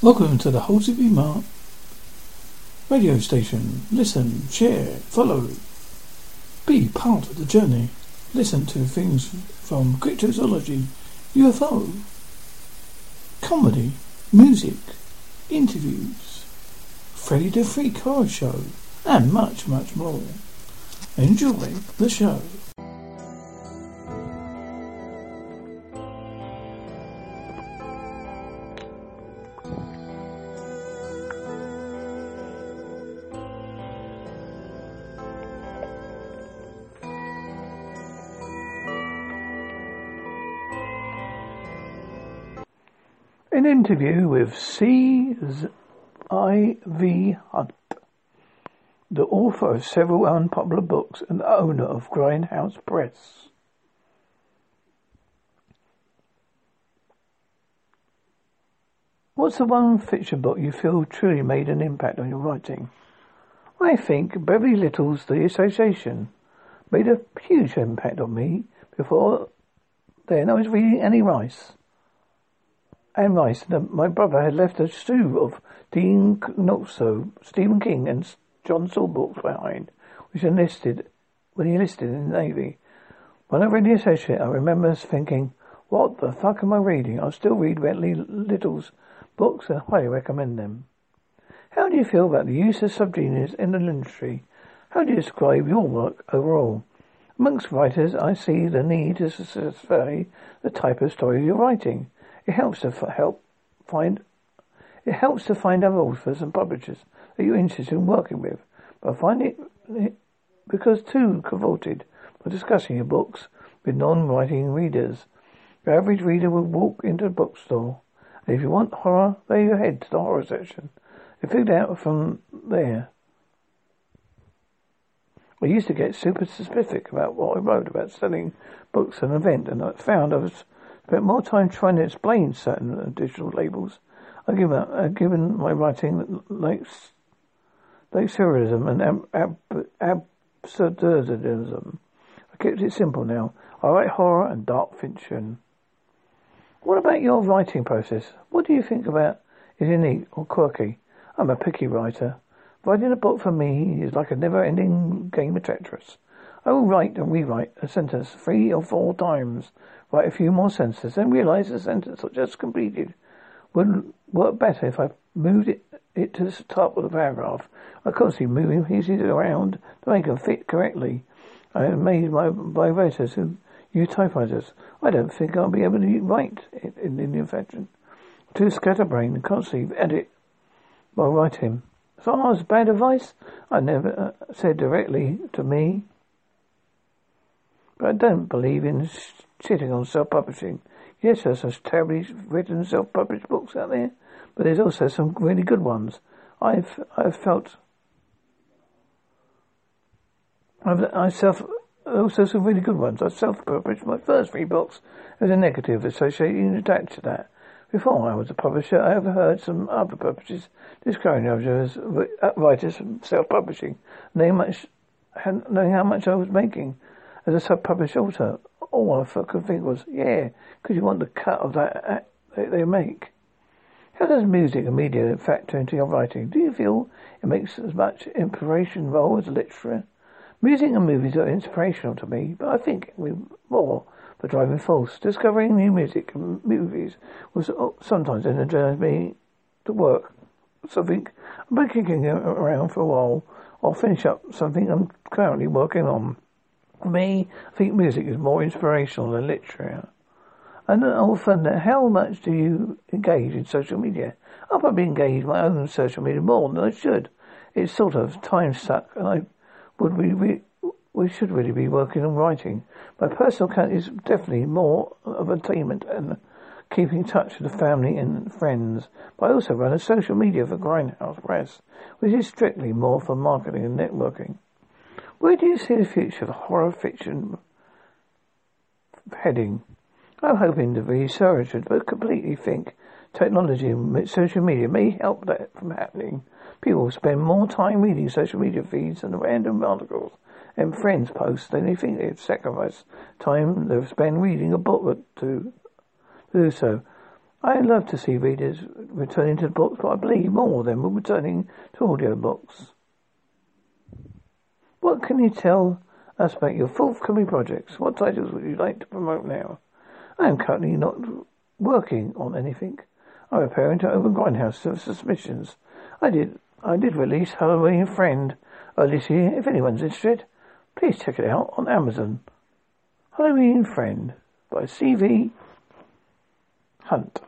Welcome to the Halsey Mark radio station. Listen, share, follow. Be part of the journey. Listen to things from cryptozoology, UFO, comedy, music, interviews, Freddy the Freak Horror Show, and much, much more. Enjoy the show. An interview with C. I. V. Hunt, the author of several unpopular books and owner of Grindhouse Press. What's the one fiction book you feel truly made an impact on your writing? I think Bentley Little's The Association made a huge impact on me. Before then, I was reading Anne Rice Anne Rice, my brother had left a stew of Dean Koontz, Stephen King, and John Saul books behind, which enlisted when he enlisted in the Navy. When I read The Associate, I remember thinking, what the fuck am I reading? I'll still read Bentley Little's books and highly recommend them. How do you feel about the use of subgenres in the industry? How do you describe your work overall? Amongst writers, I see the need to satisfy the type of story you're writing. It helps to help find it helps to find other authors and publishers that you're interested in working with. But I find it, it because too cavorted by discussing your books with non-writing readers. The average reader will walk into a bookstore, and if you want horror, there you head to the horror section. They figured out from there. I used to get super specific about what I wrote about selling books and event, and I found I was spent more time trying to explain certain uh, digital labels. I've given, I've uh, given my writing like, like surrealism and ab, ab, absurdism. I kept it simple now. I write horror and dark fiction. What about your writing process? What do you think about is unique or quirky? I'm a picky writer. Writing a book for me is like a never-ending game of Tetris. I will write and rewrite a sentence three or four times write a few more sentences, then realize the sentence I just completed would work better if I moved it, it to the top of the paragraph. I constantly moving pieces around to make them fit correctly. I made my by writers who use typewriters. I don't think I'll be able to write in, in Indian fashion. Too scatterbrained and constantly edit while writing. So I was bad advice. I never uh, said directly to me, but I don't believe in sitting on self-publishing. Yes, there's some terribly written self-published books out there, but there's also some really good ones. I've I've felt I've I self also some really good ones. I self-published my first three books as a negative associated attached to that. Before I was a publisher, I overheard some other publishers discouraging uh, writers from self-publishing, knowing much, knowing how much I was making as a self-published author all oh, I could think was, yeah, because you want the cut of that that they make. How does music and media factor into your writing? Do you feel it makes as much inspiration role as literature? Music and movies are inspirational to me, but I think we more the driving force. Discovering new music and movies was oh, sometimes energize me to work. Something I've been kicking around for a while. I'll finish up something I'm currently working on. Me, I think music is more inspirational than literature. And often, how much do you engage in social media? I probably engage my own social media more than I should. It's sort of time suck, and I would we we we should really be working on writing. My personal account is definitely more of entertainment and keeping in touch with the family and friends. But I also run a social media for Grindhouse Press, which is strictly more for marketing and networking. Where do you see the future of horror fiction heading? I'm hoping to be resurgent, but completely think technology and social media may help that from happening. People spend more time reading social media feeds and random articles and friends posts than they think they'd sacrifice time they've spent reading a book to do so. I love to see readers returning to books, but I believe more of them will returning to audio books. What can you tell us about your forthcoming projects? What titles would you like to promote now? I am currently not working on anything. I'm preparing to open Grindhouse of Suspicions. I did I did release Halloween Friend earlier this year. If anyone's interested, please check it out on Amazon. Halloween Friend by C.V. Hunt.